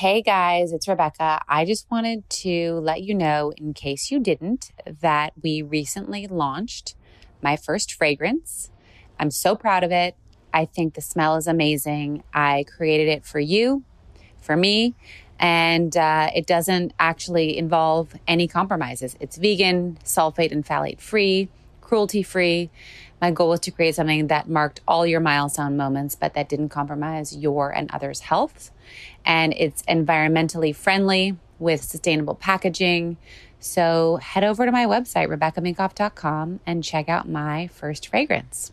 Hey guys, it's Rebecca. I just wanted to let you know, in case you didn't, that we recently launched my first fragrance. I'm so proud of it. I think the smell is amazing. I created it for you, for me, and uh, it doesn't actually involve any compromises. It's vegan, sulfate and phthalate free, cruelty free. My goal was to create something that marked all your milestone moments, but that didn't compromise your and others' health and it's environmentally friendly with sustainable packaging. So head over to my website, RebeccaMinkoff.com, and check out my first fragrance.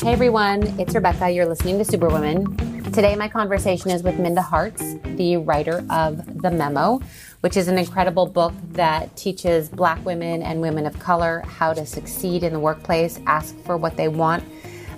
Hey everyone, it's Rebecca. You're listening to Superwomen. Today, my conversation is with Minda Harts, the writer of The Memo, which is an incredible book that teaches Black women and women of color how to succeed in the workplace, ask for what they want,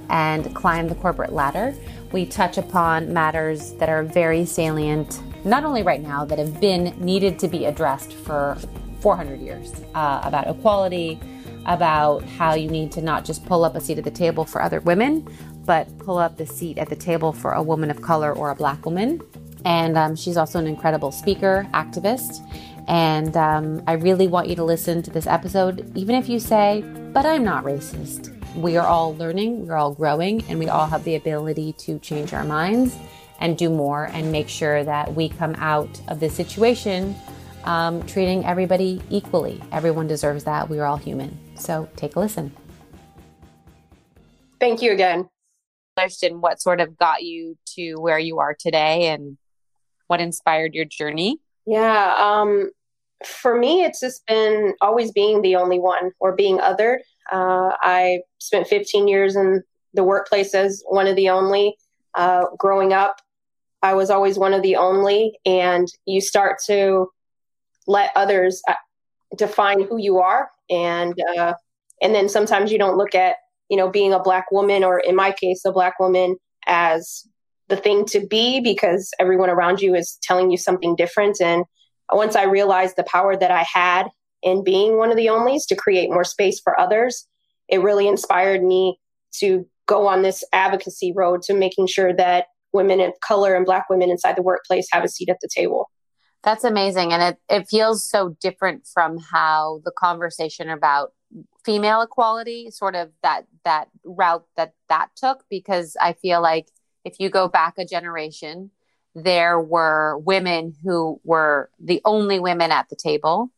and climb the corporate ladder. We touch upon matters that are very salient, not only right now, that have been needed to be addressed for 400 years uh, about equality, about how you need to not just pull up a seat at the table for other women, but pull up the seat at the table for a woman of color or a black woman. And um, she's also an incredible speaker, activist. And um, I really want you to listen to this episode, even if you say, but I'm not racist. We are all learning, we're all growing, and we all have the ability to change our minds and do more and make sure that we come out of this situation um, treating everybody equally. Everyone deserves that. We are all human. So take a listen. Thank you again. Interested in what sort of got you to where you are today and what inspired your journey? Yeah. Um, for me, it's just been always being the only one or being othered. Uh, I spent 15 years in the workplace as one of the only. Uh, growing up, I was always one of the only, and you start to let others define who you are. And uh, and then sometimes you don't look at you know being a black woman or in my case a black woman as the thing to be because everyone around you is telling you something different. And once i realized the power that i had in being one of the onlys to create more space for others it really inspired me to go on this advocacy road to making sure that women of color and black women inside the workplace have a seat at the table that's amazing. And it, it feels so different from how the conversation about female equality sort of that that route that that took because I feel like if you go back a generation, there were women who were the only women at the table,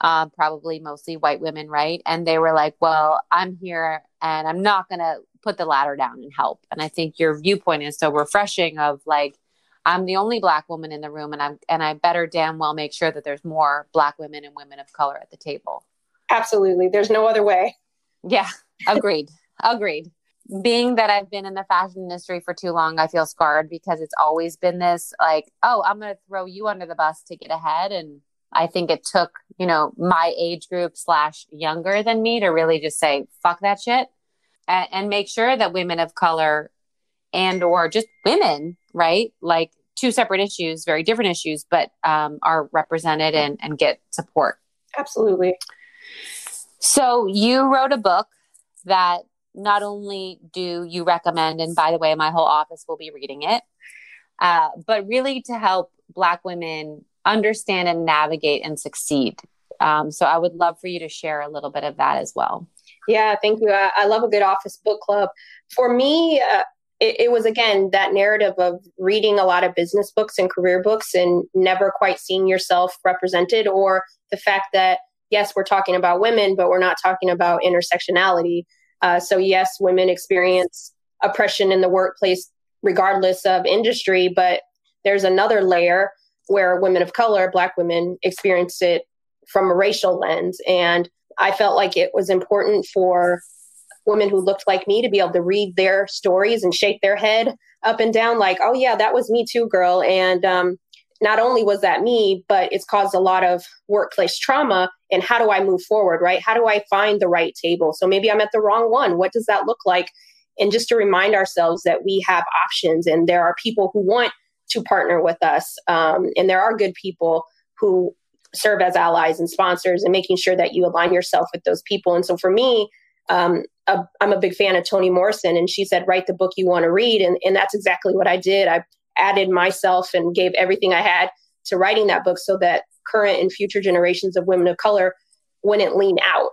uh, probably mostly white women, right? And they were like, "Well, I'm here, and I'm not going to put the ladder down and help." And I think your viewpoint is so refreshing. Of like, I'm the only black woman in the room and I'm and I better damn well make sure that there's more black women and women of color at the table. Absolutely. There's no other way. Yeah, agreed. agreed. Being that I've been in the fashion industry for too long, I feel scarred because it's always been this like, oh, I'm going to throw you under the bus to get ahead. And I think it took, you know, my age group slash younger than me to really just say, fuck that shit and, and make sure that women of color and or just women right? Like two separate issues very different issues but um, are represented and, and get support. Absolutely. So you wrote a book that not only do you recommend and by the way my whole office will be reading it uh, but really to help black women understand and navigate and succeed. Um, so i would love for you to share a little bit of that as well. Yeah, thank you. I, I, love a good office book club. For me, uh, it, it, was again that narrative of reading a lot of business books and career books and never quite seeing yourself represented, or the fact that yes, we're talking about women, but we're not talking about intersectionality. Uh, so yes, women experience oppression in the workplace regardless of industry, but there's another layer where women of color, Black women, experience it from a racial lens, and I felt like it was important for women who looked like me to be able to read their stories and shake their head up and down, like, oh, yeah, that was me too, girl. And um, not only was that me, but it's caused a lot of workplace trauma. And how do I move forward, right? How do I find the right table? So maybe I'm at the wrong one. What does that look like? And just to remind ourselves that we have options and there are people who want to partner with us. Um, and there are good people who serve as allies and sponsors and making sure that you align yourself with those people. And so for me, um, a, I'm a big fan of Toni Morrison, and she said, write the book you want to read. And, and that's exactly what I did. I added myself and gave everything I had to writing that book so that current and future generations of women of color wouldn't lean out.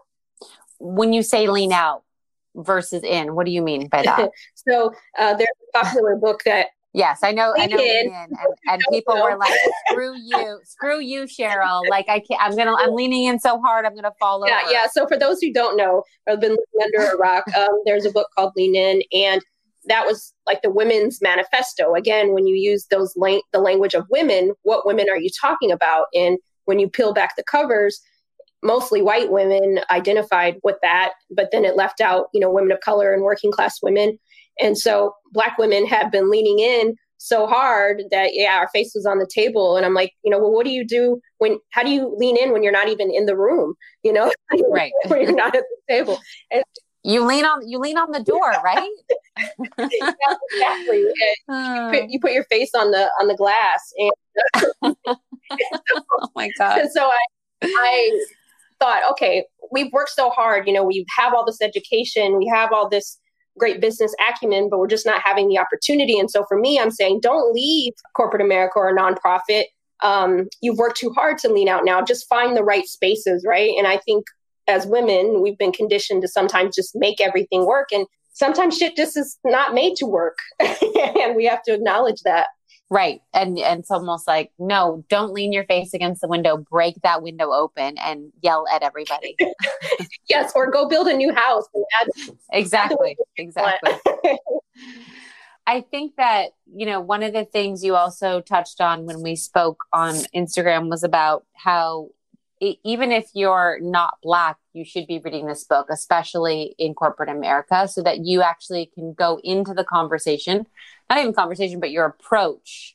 When you say lean out versus in, what do you mean by that? so uh, there's a popular book that Yes, I know. I know. And, and people were like, "Screw you, screw you, Sheryl." Like I can't. I'm gonna. I'm leaning in so hard. I'm gonna fall yeah, over. Yeah. So for those who don't know, I've been living under a rock. Um, there's a book called Lean In, and that was like the women's manifesto. Again, when you use those lang- the language of women, what women are you talking about? And when you peel back the covers, mostly white women identified with that, but then it left out, you know, women of color and working class women. And so black women have been leaning in so hard that yeah, our face was on the table. And I'm like, you know, well, what do you do when how do you lean in when you're not even in the room? You know, right. when you're not at the table. And you lean on you lean on the door, right? exactly. You uh. put, you, put, your face on the on the glass, and oh my god! And so I I thought, okay, we've worked so hard. You know, we have all this education, we have all this great business acumen, but we're just not having the opportunity. And so for me, I'm saying, don't leave corporate America or a nonprofit. Um, you've worked too hard to lean out now. Just find the right spaces, right? And I think as women, we've been conditioned to sometimes just make everything work. And sometimes shit just is not made to work. and we have to acknowledge that. Right. And and it's almost like, no, don't lean your face against the window, break that window open and yell at everybody. yes, or go build a new house add- Exactly. Exactly. I think that, you know, one of the things you also touched on when we spoke on Instagram was about how even if you're not black you should be reading this book especially in corporate america so that you actually can go into the conversation not even conversation but your approach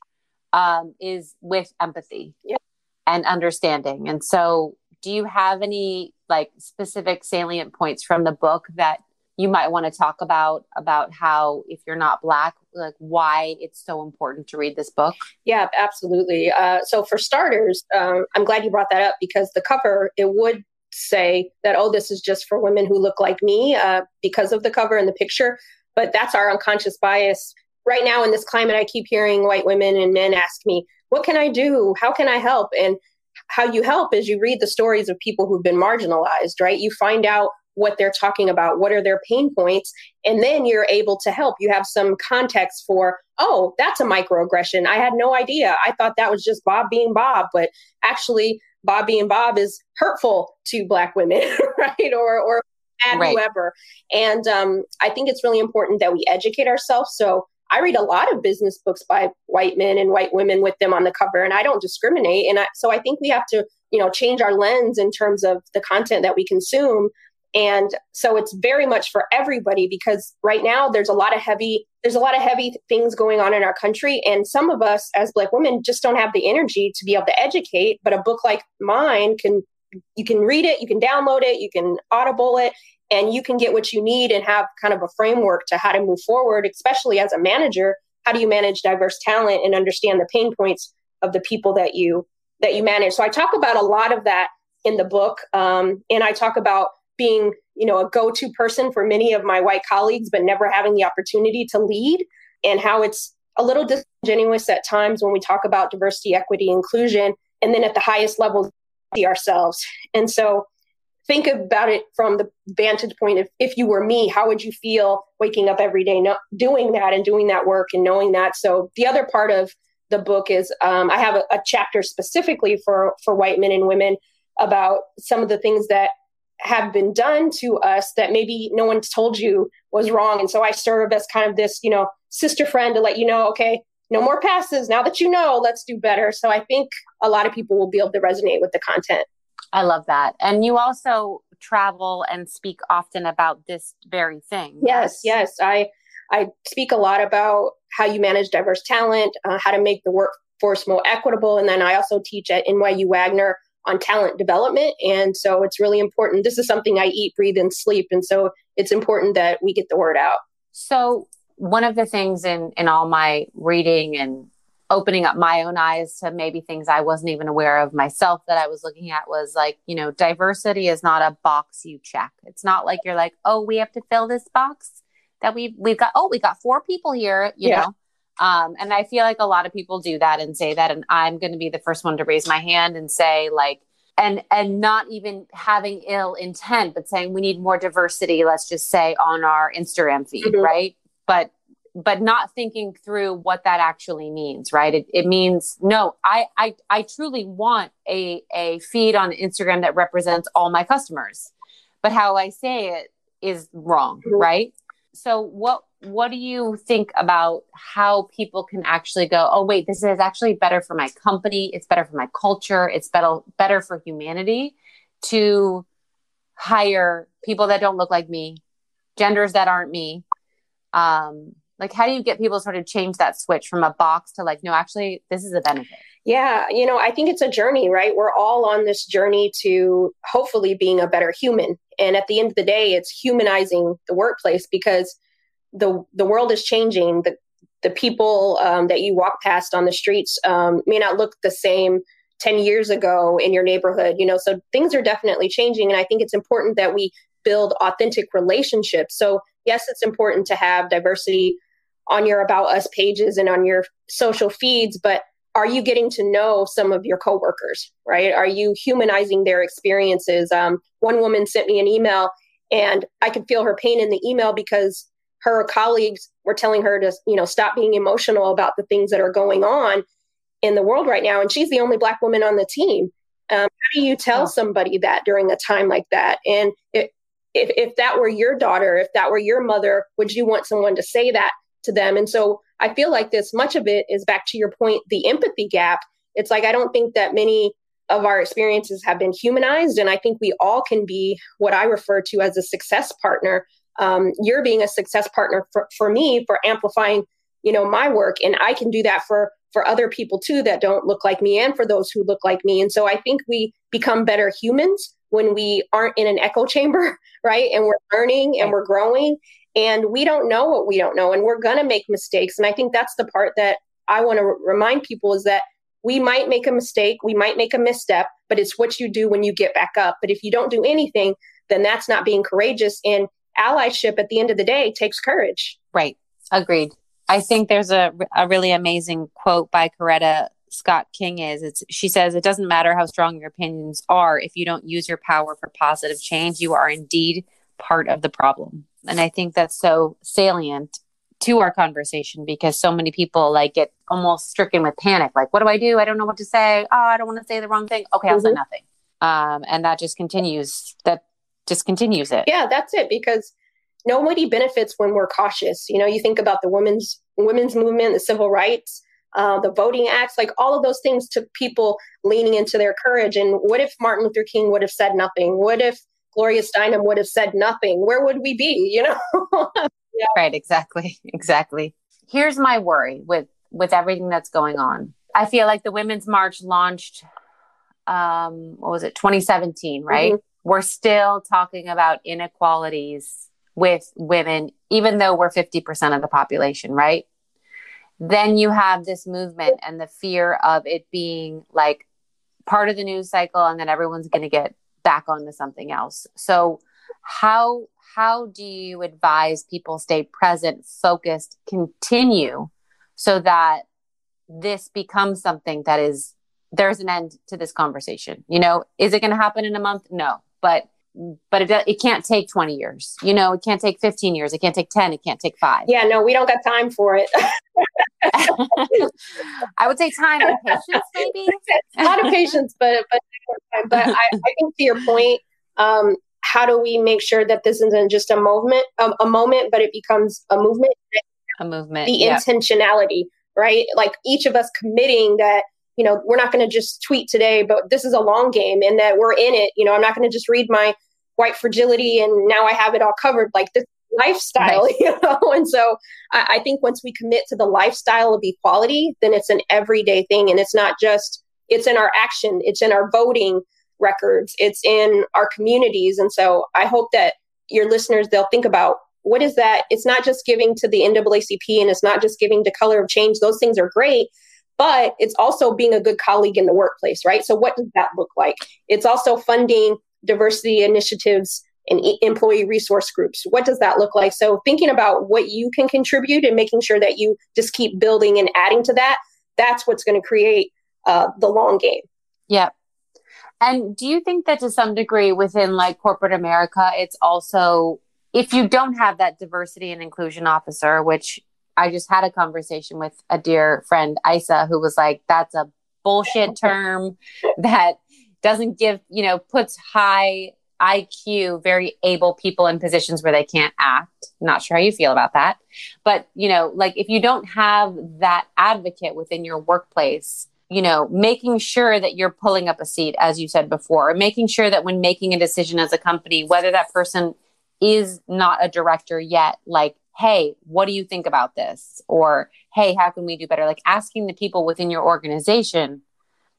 um, is with empathy yep. and understanding and so do you have any like specific salient points from the book that you might want to talk about about how if you're not black like why it's so important to read this book? Yeah absolutely. Uh, so for starters um, i'm glad you brought that up because the cover it would say that oh this is just for women who look like me uh, because of the cover and the picture but that's our unconscious bias. Right now in this climate i keep hearing white women and men ask me what can i do? How can i help? And how you help is you read the stories of people who've been marginalized right? You find out what they're talking about, what are their pain points, and then you're able to help. You have some context for, oh, that's a microaggression. I had no idea. I thought that was just Bob being Bob, but actually, Bob being Bob is hurtful to Black women, right? Or, or at right. whoever. And um, I think it's really important that we educate ourselves. So I read a lot of business books by white men and white women with them on the cover, and I don't discriminate. And I, so I think we have to, you know, change our lens in terms of the content that we consume and so it's very much for everybody because right now there's a lot of heavy there's a lot of heavy things going on in our country. And some of us as black women just don't have the energy to be able to educate but a book like mine can you can read it you can download it you can audible it and you can get what you need and have kind of a framework to how to move forward especially as a manager. How do you manage diverse talent and understand the pain points of the people that you that you manage? So i talk about a lot of that in the book. Um, and i talk about being you know a go-to person for many of my white colleagues but never having the opportunity to lead and how it's a little disingenuous at times when we talk about diversity equity inclusion and then at the highest levels see ourselves. And so think about it from the vantage point of if you were me how would you feel waking up every day not doing that and doing that work and knowing that? So the other part of the book is um, i have a, a chapter specifically for for white men and women about some of the things that have been done to us that maybe no one's told you was wrong. And so I serve as kind of this, you know, sister friend to let you know, okay, no more passes. Now that you know, let's do better. So I think a lot of people will be able to resonate with the content. I love that. And you also travel and speak often about this very thing. Yes, yes. I I speak a lot about how you manage diverse talent, uh, how to make the workforce more equitable, and then I also teach at NYU Wagner on talent development. And so it's really important. This is something I eat, breathe, and sleep, and so it's important that we get the word out. So one of the things in in all my reading and opening up my own eyes to maybe things I wasn't even aware of myself that I was looking at was like, you know, diversity is not a box you check. It's not like you're like, oh, we have to fill this box that we've we've got. Oh, we got four people here. You yeah. know. Um, and I feel like a lot of people do that and say that, and I'm going to be the first one to raise my hand and say like, and and not even having ill intent, but saying we need more diversity. Let's just say on our Instagram feed, mm-hmm. right? But but not thinking through what that actually means, right? It, it means no, I, I I truly want a a feed on Instagram that represents all my customers, but how I say it is wrong, mm-hmm. right? So what what do you think about how people can actually go, oh wait, this is actually better for my company, it's better for my culture, it's better better for humanity to hire people that don't look like me, genders that aren't me. Um, like how do you get people to sort of change that switch from a box to like no actually this is a benefit yeah you know i think it's a journey right? We're all on this journey to hopefully being a better human and at the end of the day it's humanizing the workplace because the the world is changing. The the people um, that you walk past on the streets um, may not look the same 10 years ago in your neighborhood you know? So things are definitely changing and i think it's important that we build authentic relationships. So yes it's important to have diversity on your about us pages and on your social feeds but are you getting to know some of your coworkers right? Are you humanizing their experiences? Um, one woman sent me an email and i could feel her pain in the email because her colleagues were telling her to you know stop being emotional about the things that are going on in the world right now. And she's the only black woman on the team. Um, how do you tell somebody that during a time like that? And it, if, if that were your daughter if that were your mother would you want someone to say that to them. And so I feel like this, much of it is back to your point, the empathy gap. It's like I don't think that many of our experiences have been humanized. And I think we all can be what I refer to as a success partner. Um, you're being a success partner for, for me for amplifying, you know, my work. And I can do that for for other people too that don't look like me and for those who look like me. And so I think we become better humans when we aren't in an echo chamber, right? And we're learning and we're growing and we don't know what we don't know and we're going to make mistakes. And i think that's the part that i want to r- remind people is that we might make a mistake we might make a misstep but it's what you do when you get back up. But if you don't do anything then that's not being courageous and allyship at the end of the day takes courage. Right. Agreed. I think there's a, a really amazing quote by coretta scott king is it's she says it doesn't matter how strong your opinions are if you don't use your power for positive change you are indeed part of the problem and I think that's so salient to our conversation because so many people like get almost stricken with panic. Like, what do I do? I don't know what to say. Oh, I don't want to say the wrong thing. Okay, I'll mm-hmm. say nothing. Um, and that just continues. That just continues it. Yeah, that's it. Because nobody benefits when we're cautious. You know, you think about the women's women's movement, the civil rights, uh, the voting acts, like all of those things took people leaning into their courage. And what if Martin Luther King would have said nothing? What if Gloria Steinem would have said nothing, where would we be? You know? yeah. Right, exactly. Exactly. Here's my worry with with everything that's going on. I feel like the Women's March launched um what was it, 2017, right? Mm-hmm. We're still talking about inequalities with women, even though we're 50% of the population, right? Then you have this movement and the fear of it being like part of the news cycle and then everyone's going to get back onto something else. So how how do you advise people stay present, focused, continue so that this becomes something that is there's an end to this conversation. You know, is it going to happen in a month? No, but but it it can't take 20 years. You know, it can't take 15 years. It can't take 10. It can't take five. Yeah, no, we don't got time for it. I would say time and patience, maybe. a lot of patience, but but but I, I think to your point, um, how do we make sure that this isn't just a movement, um, a moment, but it becomes a movement? A movement. The yeah. intentionality, right? Like each of us committing that you know we're not going to just tweet today, but this is a long game, and that we're in it. You know, I'm not going to just read my white fragility and now I have it all covered. Like this lifestyle, right. you know? And so I, I think once we commit to the lifestyle of equality, then it's an everyday thing. And it's not just, it's in our action, it's in our voting records, it's in our communities. And so I hope that your listeners, they'll think about what is that? It's not just giving to the NAACP and it's not just giving to Color of Change. Those things are great, but it's also being a good colleague in the workplace, right? So, what does that look like? It's also funding diversity initiatives and employee resource groups. What does that look like? So, thinking about what you can contribute and making sure that you just keep building and adding to that, that's what's going to create uh, the long game. Yep. And do you think that to some degree within like corporate America, it's also, if you don't have that diversity and inclusion officer, which I just had a conversation with a dear friend, Isa, who was like, that's a bullshit term that doesn't give, you know, puts high IQ, very able people in positions where they can't act. Not sure how you feel about that. But, you know, like if you don't have that advocate within your workplace, you know, making sure that you're pulling up a seat, as you said before, making sure that when making a decision as a company, whether that person is not a director yet, like, hey, what do you think about this? Or, hey, how can we do better? Like asking the people within your organization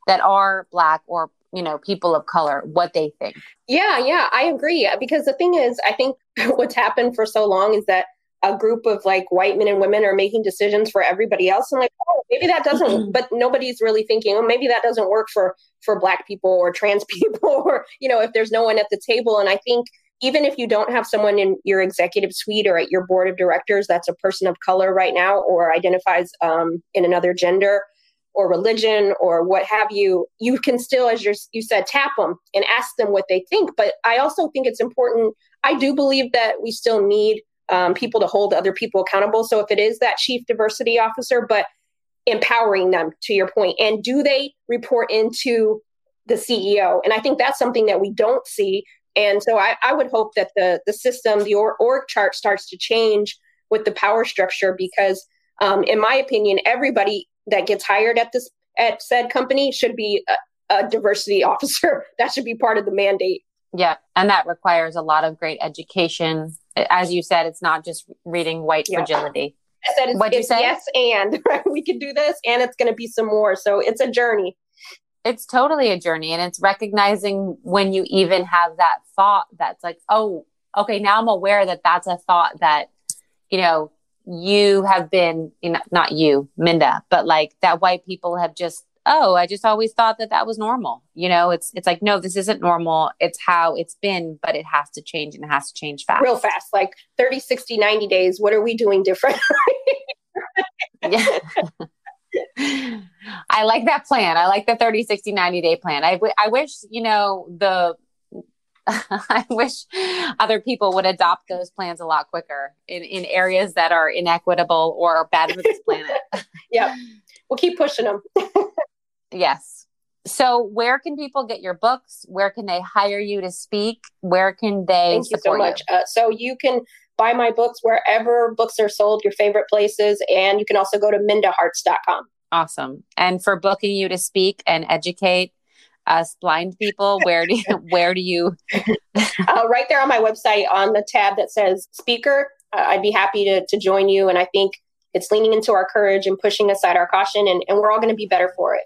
that are Black or you know people of color what they think. Yeah yeah i agree. Because the thing is i think what's happened for so long is that a group of like white men and women are making decisions for everybody else and like oh maybe that doesn't but nobody's really thinking oh maybe that doesn't work for for black people or trans people or you know if there's no one at the table. And i think even if you don't have someone in your executive suite or at your board of directors that's a person of color right now or identifies um, in another gender or religion or what have you, you can still, as you said, tap them and ask them what they think. But I also think it's important. I do believe that we still need um, people to hold other people accountable. So if it is that chief diversity officer, but empowering them to your point, and do they report into the CEO? And I think that's something that we don't see. And so I, I would hope that the the system, the org chart, starts to change with the power structure because, um, in my opinion, everybody that gets hired at this at said company should be a, a diversity officer. That should be part of the mandate. Yeah, and that requires a lot of great education. As you said, it's not just reading white yeah. fragility. I said it's, What'd you say? yes and right? we can do this and it's going to be some more. So it's a journey. It's totally a journey and it's recognizing when you even have that thought that's like, "Oh, okay, now I'm aware that that's a thought that you know, you have been you know, not you minda but like that white people have just oh i just always thought that that was normal you know it's it's like no this isn't normal it's how it's been but it has to change and it has to change fast real fast like 30 60 90 days what are we doing different yeah I like that plan. I like the 30, 60, 90 day plan. I, w- I wish, you know, the I wish other people would adopt those plans a lot quicker in, in areas that are inequitable or bad for this planet. yeah. We'll keep pushing them. yes. So, where can people get your books? Where can they hire you to speak? Where can they Thank you so much. You? Uh, so, you can buy my books wherever books are sold, your favorite places, and you can also go to mindaharts.com. Awesome. And for booking you to speak and educate, us blind people? Where do you, where do you? uh, right there on my website on the tab that says speaker. Uh, I'd be happy to, to join you. And I think it's leaning into our courage and pushing aside our caution, and, and we're all going to be better for it.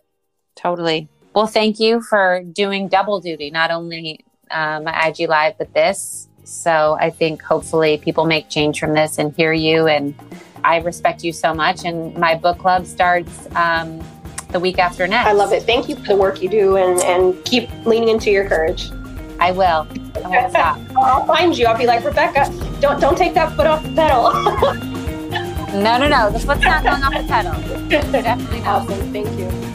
Totally. Well, thank you for doing double duty, not only um, IG Live, but this. So I think hopefully people make change from this and hear you. And I respect you so much. And my book club starts um, the week after next. I love it. Thank you for the work you do and, and keep leaning into your courage. I will. I won't stop. I'll find you. I'll be like, Rebecca, don't don't take that foot off the pedal. no, no, no. The foot's not going off the pedal. Definitely not. Awesome. Thank you.